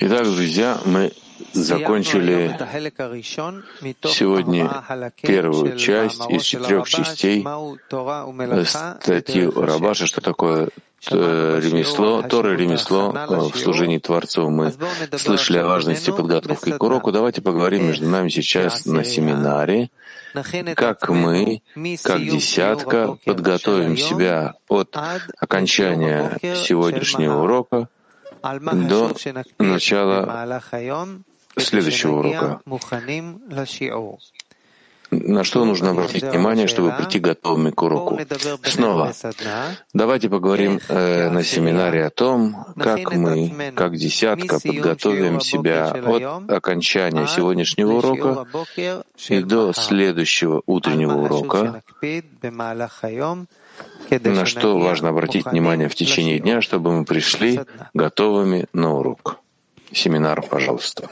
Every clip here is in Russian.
Итак, друзья, мы закончили сегодня первую часть из четырех частей. статью Рабаша, что такое ремесло, Тора ремесло в служении Творцу. Мы слышали о важности подготовки к уроку. Давайте поговорим между нами сейчас на семинаре, как мы, как десятка, подготовим себя от окончания сегодняшнего урока до начала следующего урока. На что нужно обратить внимание, чтобы прийти готовыми к уроку? Снова, давайте поговорим э, на семинаре о том, как мы, как десятка, подготовим себя от окончания сегодняшнего урока и до следующего утреннего урока, на что важно обратить внимание в течение дня, чтобы мы пришли готовыми на урок. Семинар, пожалуйста.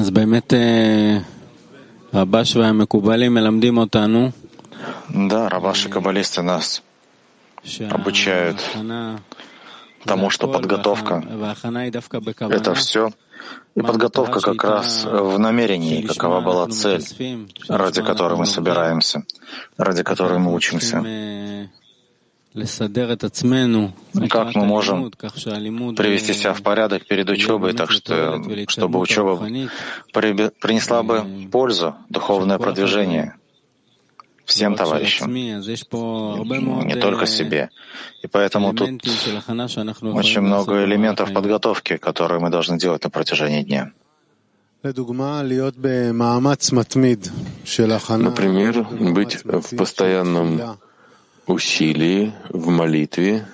אז באמת רבש והמקובלים מלמדים אותנו Да, рабаши каббалисты нас обучают тому, что подготовка — это все. И подготовка как раз в намерении, какова была цель, ради которой мы собираемся, ради которой мы учимся. Как мы можем привести себя в порядок перед учебой, так что, чтобы учеба принесла бы пользу, духовное продвижение всем товарищам, не только себе. И поэтому тут очень много элементов подготовки, которые мы должны делать на протяжении дня. Например, быть в постоянном усилии в молитве.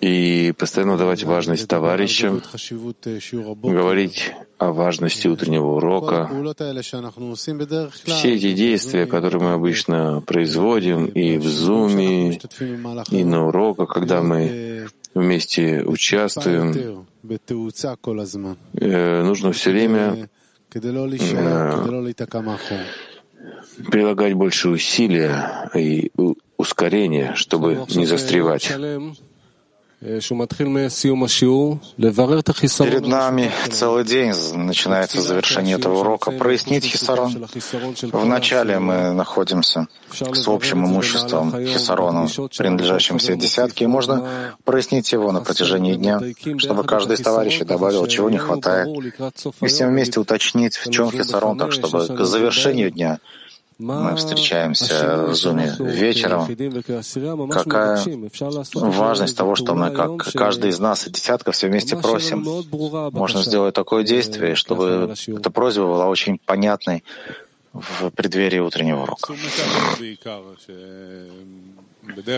И постоянно давать важность товарищам, говорить о важности утреннего урока. Все эти действия, которые мы обычно производим и в Зуме, и на уроках, когда мы вместе участвуем, э, нужно все время э, прилагать больше усилия и ускорения, чтобы не застревать. Перед нами целый день начинается завершение этого урока. Прояснить хисарон. Вначале мы находимся с общим имуществом хисароном, принадлежащим всей десятке, и можно прояснить его на протяжении дня, чтобы каждый из товарищей добавил, чего не хватает, и всем вместе уточнить, в чем хисарон, так чтобы к завершению дня мы встречаемся в Зуме вечером. Какая важность того, что мы, как каждый из нас и десятка, все вместе просим. Можно сделать такое действие, чтобы эта просьба была очень понятной в преддверии утреннего урока.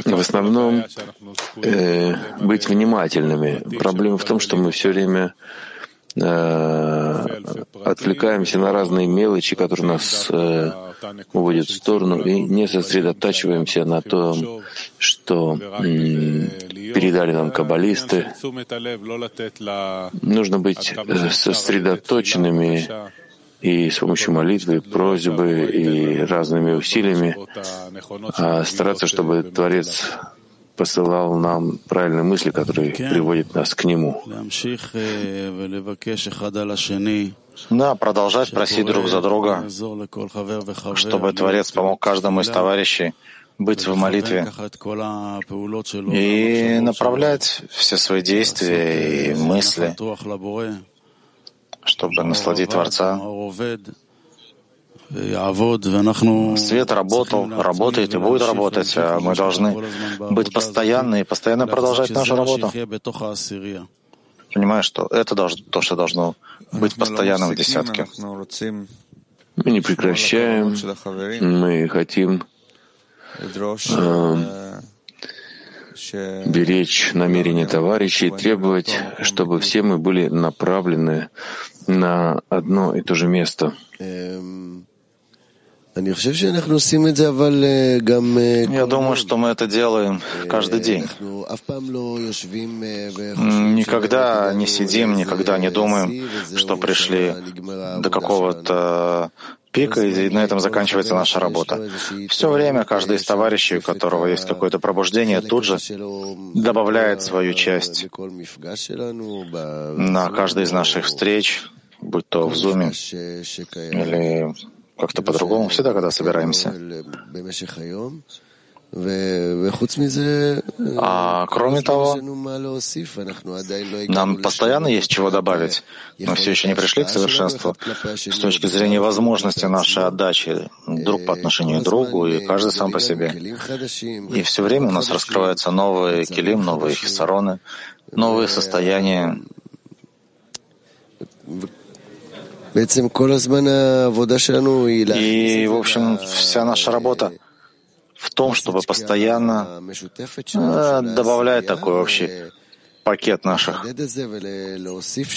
В основном э, быть внимательными. Проблема в том, что мы все время э, отвлекаемся на разные мелочи, которые нас э, уводит в сторону и не сосредотачиваемся на том, что передали нам каббалисты. Нужно быть э, сосредоточенными и с помощью молитвы, просьбы и разными усилиями а стараться, чтобы Творец посылал нам правильные мысли, которые приводят нас к Нему. Да, продолжать просить друг за друга, чтобы Творец помог каждому из товарищей быть в молитве и направлять все свои действия и мысли, чтобы насладить Творца. Свет работал, работает и будет работать, а мы должны быть постоянны и постоянно продолжать нашу работу. Понимаю, что это должно, то, что должно быть постоянным в десятке. Мы не прекращаем, мы хотим э, беречь намерения товарищей, требовать, чтобы все мы были направлены на одно и то же место. Я думаю, что мы это делаем каждый день. Никогда не сидим, никогда не думаем, что пришли до какого-то пика, и на этом заканчивается наша работа. Все время каждый из товарищей, у которого есть какое-то пробуждение, тут же добавляет свою часть на каждой из наших встреч, будь то в Зуме или как-то по-другому, всегда, когда собираемся. А кроме того, нам постоянно есть чего добавить. Мы все еще не пришли к совершенству с точки зрения возможности нашей отдачи друг по отношению к другу и каждый сам по себе. И все время у нас раскрываются новые килим, новые хисароны, новые состояния. И, в общем, вся наша работа в том, чтобы постоянно э, добавлять такой общий пакет наших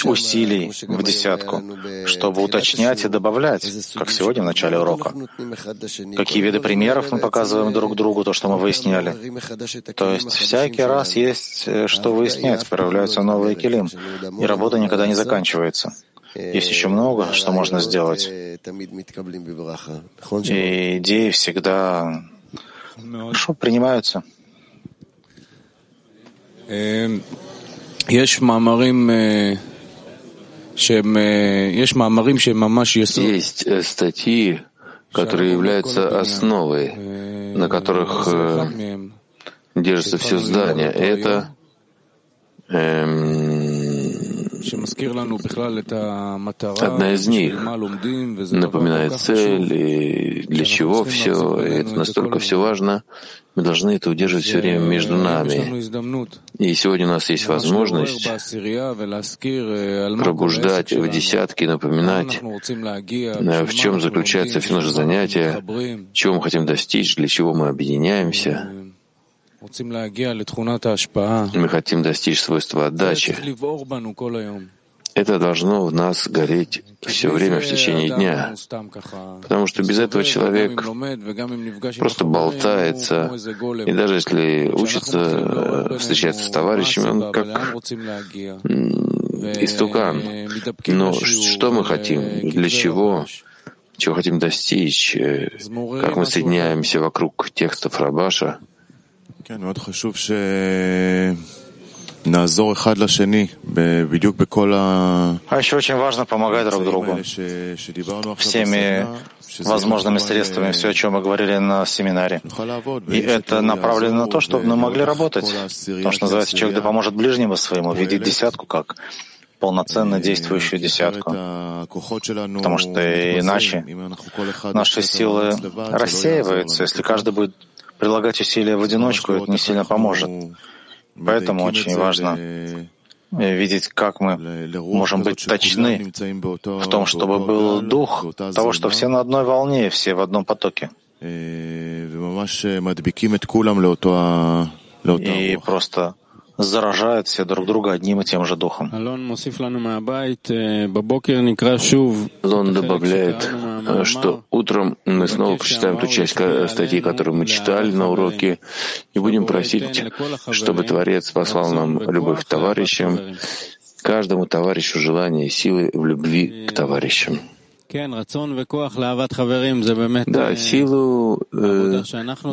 усилий в десятку, чтобы уточнять и добавлять, как сегодня в начале урока. Какие виды примеров мы показываем друг другу, то, что мы выясняли. То есть всякий раз есть э, что выяснять, появляются новые килим, и работа никогда не заканчивается. Есть еще много, что можно сделать. И идеи всегда хорошо принимаются. Есть статьи, которые являются основой, на которых держится все здание. Это эм, Одна из них напоминает цель и для чего все, и это настолько все важно, мы должны это удерживать все время между нами. И сегодня у нас есть возможность пробуждать в десятки, напоминать, в чем заключается все наше занятие, чего мы хотим достичь, для чего мы объединяемся. Мы хотим достичь свойства отдачи. Это должно в нас гореть все время в течение дня, потому что без этого человек просто болтается, и даже если учится, встречается с товарищами, он как истукан. Но что мы хотим, для чего, чего хотим достичь, э, как мы соединяемся вокруг текстов Рабаша — а еще очень важно помогать друг другу всеми возможными средствами, все, о чем мы говорили на семинаре. И это направлено на то, чтобы мы могли работать. То, что называется, человек да поможет ближнему своему видеть десятку как полноценно действующую десятку. Потому что иначе наши силы рассеиваются, если каждый будет прилагать усилия в одиночку, это не сильно поможет. Поэтому очень важно э, видеть, как мы можем быть точны в том, чтобы был дух того, что все на одной волне, все в одном потоке. Э, И просто заражают все друг друга одним и тем же духом. Лон добавляет, что утром мы снова прочитаем ту часть статьи, которую мы читали на уроке, и будем просить, чтобы Творец послал нам любовь к товарищам, каждому товарищу желание и силы в любви к товарищам. Да, силу э,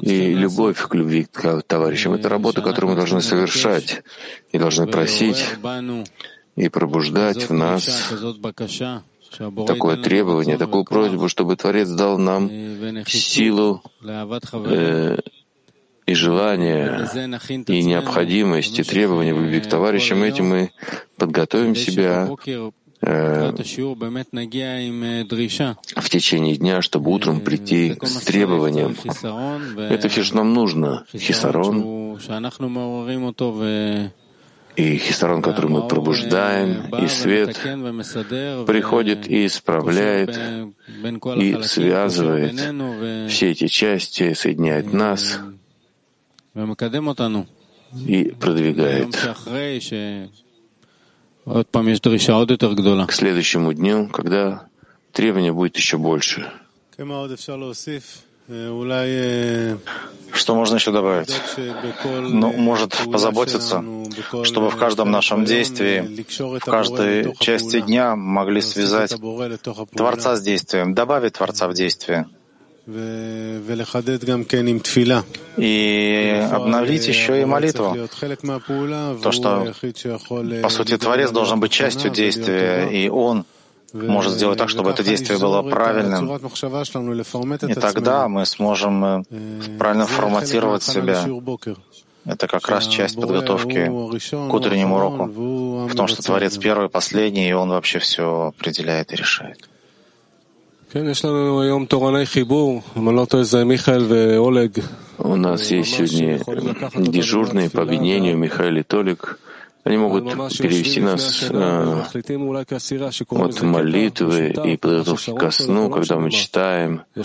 и любовь к любви к товарищам — это работа, которую мы должны совершать. И должны просить и пробуждать в нас такое требование, такую просьбу, чтобы Творец дал нам силу э, и желание, и необходимость, и требования в любви к товарищам. Этим мы подготовим себя. Э, в течение дня, чтобы утром прийти с требованием. Это все, что нам нужно. Хисарон и хисарон, который мы пробуждаем, и свет приходит и исправляет, и связывает все эти части, соединяет нас и продвигает к следующему дню, когда требование будет еще больше. Что можно еще добавить? Ну, может позаботиться, чтобы в каждом нашем действии, в каждой части дня могли связать Творца с действием, добавить Творца в действие. И обновить еще и молитву. То, что, по сути, Творец должен быть частью действия, и Он может сделать так, чтобы это действие было правильным. И тогда мы сможем э, правильно форматировать себя. Это как раз часть подготовки к утреннему уроку, в том, что Творец первый, последний, и Он вообще все определяет и решает. У нас есть сегодня дежурные по объединению Михаил и Толик. Они могут перевести нас э, от молитвы и подготовки ко сну, когда мы читаем. Э,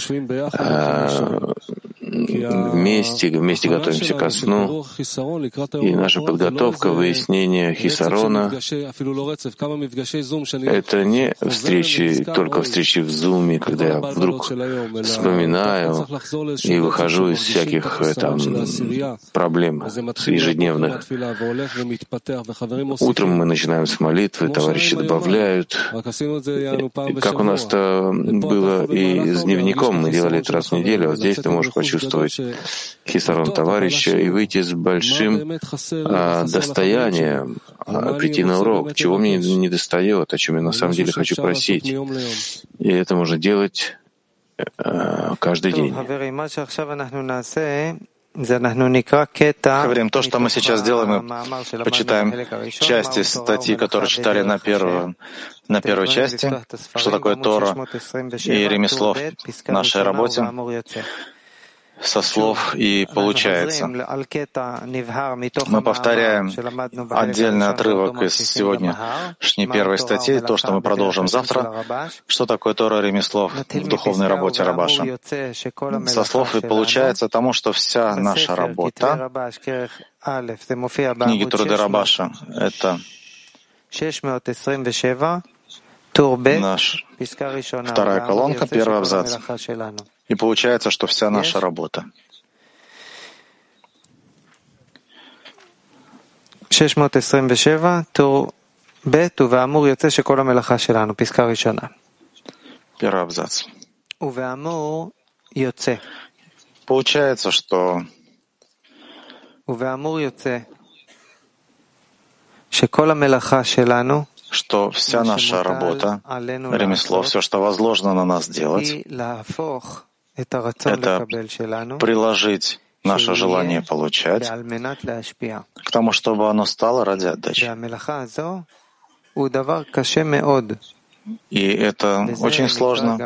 вместе, вместе готовимся ко сну. И наша подготовка, выяснение хисарона — это не встречи, только встречи в зуме, когда я вдруг вспоминаю и выхожу из всяких э, там, проблем ежедневных. Утром мы начинаем с молитвы, товарищи добавляют. Как у нас-то было и с дневником, мы делали это раз в неделю, а здесь ты можешь почувствовать хисарон товарища и выйти с большим а, достоянием, а, прийти на урок, чего мне не достает, о чем я на самом деле хочу просить. И это можно делать а, каждый день. Говорим, то, что мы сейчас делаем, мы почитаем части статьи, которые читали на, первую, на первой части, что такое Тора и ремесло в нашей работе со слов и получается. Мы повторяем отдельный отрывок из сегодняшней первой статьи, то, что мы продолжим завтра. Что такое Тора ремесло в духовной работе Рабаша? Со слов и получается тому, что вся наша работа, книги Труды Рабаша, это наш вторая колонка, первый абзац. И получается, что вся наша работа. 627, טור ב', ובאמור יוצא שכל המלאכה שלנו, פסקה ראשונה. Первый абзац. ובאמור יוצא. Получается, что ובאמור יוצא שכל המלאכה שלנו что вся наша работа, ремесло, все, что возложено на нас делать, это приложить наше желание получать к тому, чтобы оно стало ради отдачи. И это очень сложно.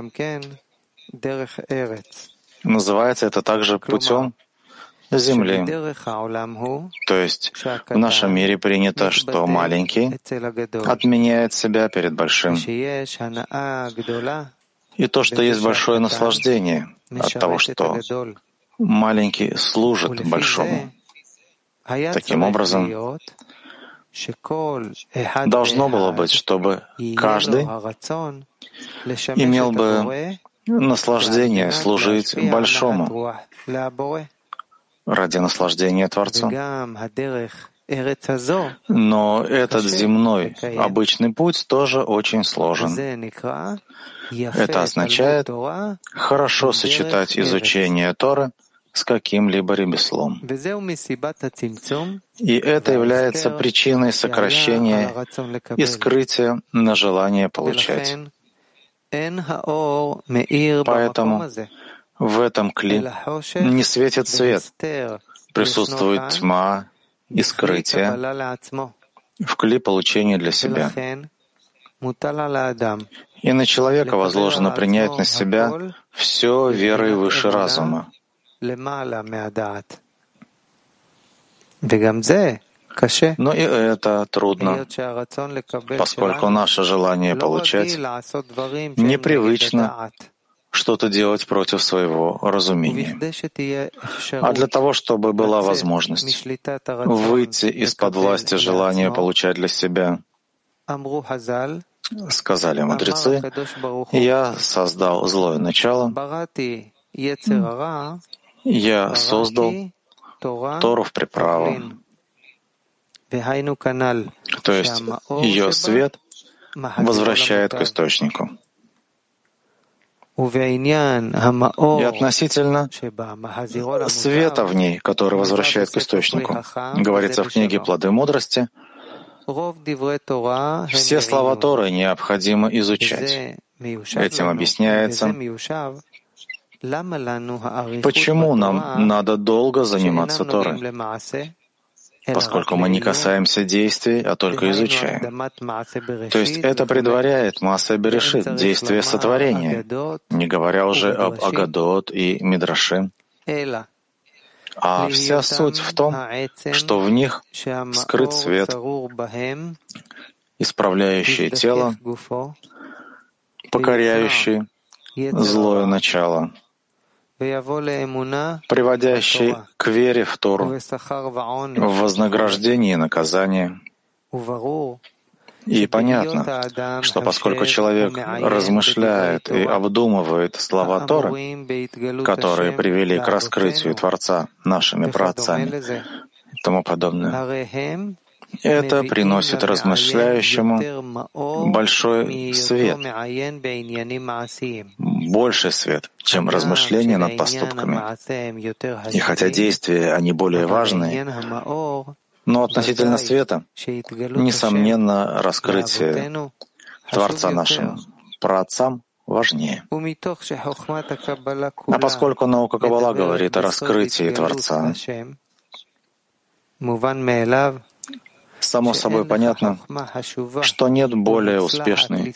Называется это также путем Земли. То есть в нашем мире принято, что маленький отменяет себя перед большим. И то, что есть большое наслаждение от того, что маленький служит большому. Таким образом, должно было быть, чтобы каждый имел бы наслаждение служить большому ради наслаждения Творцу. Но этот земной обычный путь тоже очень сложен. Это означает хорошо сочетать изучение Торы с каким-либо ремеслом. И это является причиной сокращения и скрытия на желание получать. Поэтому в этом кли не светит свет, присутствует тьма и скрытие в кли получения для себя. И на человека возложено принять на себя все верой выше разума. Но и это трудно, поскольку наше желание получать непривычно что-то делать против своего разумения. А для того, чтобы была возможность выйти из-под власти желания получать для себя, Сказали мудрецы, я создал злое начало, я создал Тору в приправу. То есть ее свет возвращает к источнику. И относительно света в ней, который возвращает к источнику, говорится в книге «Плоды мудрости», все слова Торы необходимо изучать. Этим объясняется, почему нам надо долго заниматься Торой, поскольку мы не касаемся действий, а только изучаем. То есть это предваряет масса Берешит, действие сотворения, не говоря уже об Агадот и Мидрашим. А вся суть в том, что в них скрыт свет, исправляющий тело, покоряющий злое начало, приводящий к вере в Тору, в вознаграждение и наказание. И понятно, что поскольку человек размышляет и обдумывает слова Торы, которые привели к раскрытию Творца нашими праотцами и тому подобное, это приносит размышляющему большой свет, больше свет, чем размышления над поступками. И хотя действия, они более важные, но относительно света, несомненно, раскрытие Творца нашим праотцам важнее. А поскольку наука Каббала говорит о раскрытии Творца, само собой понятно, что нет более успешной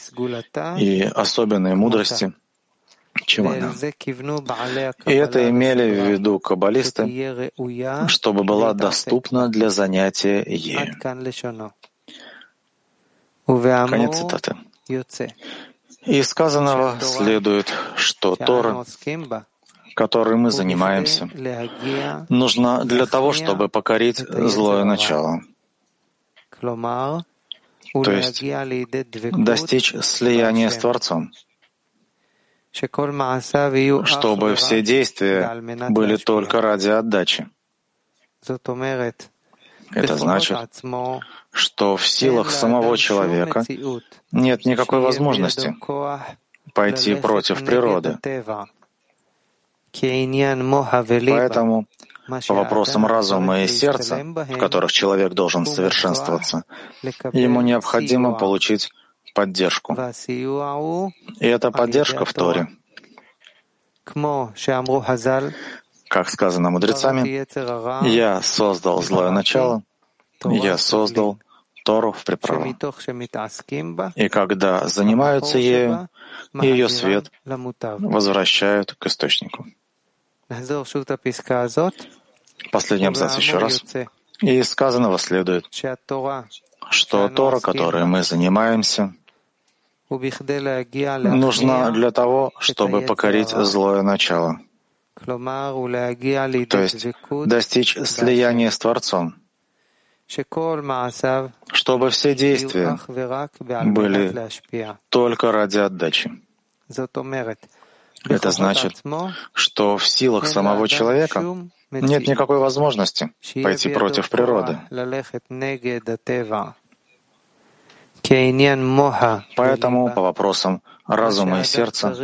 и особенной мудрости, чем она. И это имели в виду каббалисты, чтобы была доступна для занятия ею. Конец цитаты. И сказанного следует, что Тора, которой мы занимаемся, нужна для того, чтобы покорить злое начало. То есть достичь слияния с Творцом, чтобы все действия были только ради отдачи. Это значит, что в силах самого человека нет никакой возможности пойти против природы. Поэтому по вопросам разума и сердца, в которых человек должен совершенствоваться, ему необходимо получить поддержку. И эта поддержка в Торе. Как сказано мудрецами, «Я создал злое начало, я создал Тору в приправу. И когда занимаются ею, ее свет возвращают к источнику. Последний абзац еще раз. И из сказанного следует, что Тора, которой мы занимаемся, нужна для того, чтобы покорить злое начало, то есть достичь слияния с Творцом, чтобы все действия были только ради отдачи. Это значит, что в силах самого человека нет никакой возможности пойти против природы. Поэтому по вопросам разума и сердца,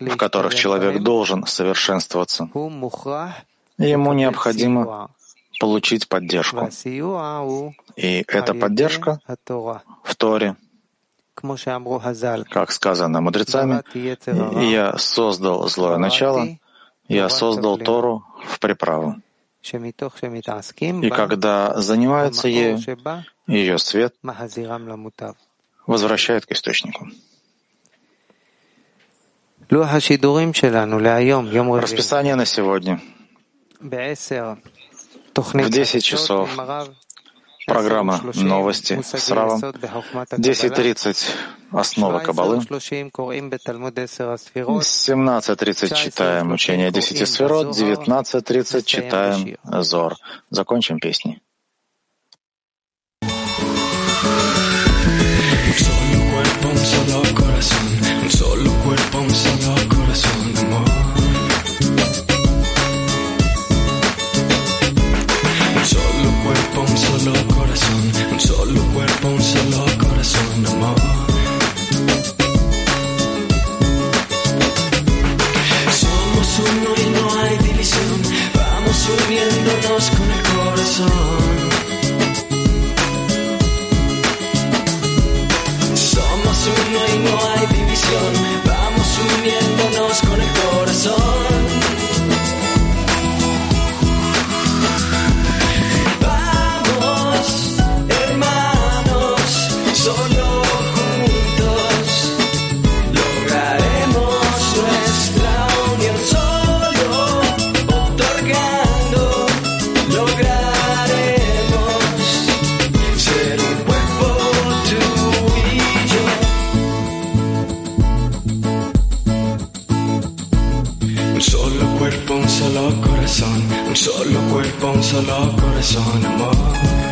в которых человек должен совершенствоваться, ему необходимо получить поддержку. И эта поддержка в Торе, как сказано мудрецами, «Я создал злое начало, я создал Тору в приправу». И когда занимаются ею, ее свет возвращает к источнику. Расписание на сегодня. В 10 часов программа «Новости» с Равом, 10.30 «Основа Кабалы», 17.30 читаем учение. 10 сферот, 19.30 читаем Зор. Закончим песни. Un solo cuerpo, un solo corazón, amor.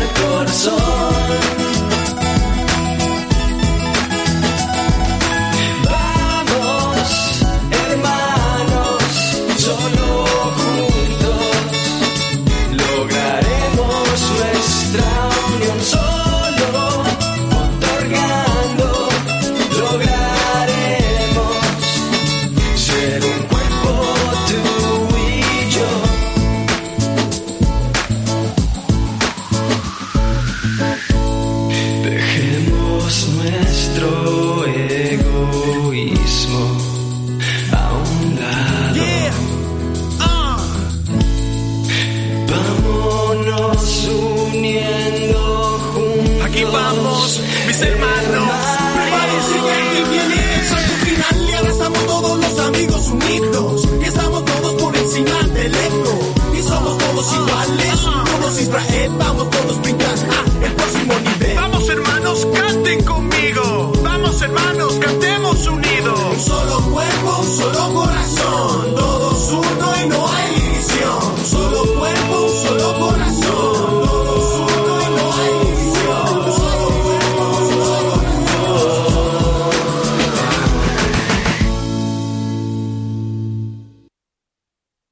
El corazón. hermanos. Parece que alguien viene hecho el final y ahora estamos todos los amigos unidos. Que estamos todos por encima del ego. Y somos todos iguales. Todos Israel, vamos todos brincar a ah, el próximo nivel. Vamos hermanos, canten conmigo. Vamos hermanos, cantemos unidos. Un solo cuerpo, un solo corazón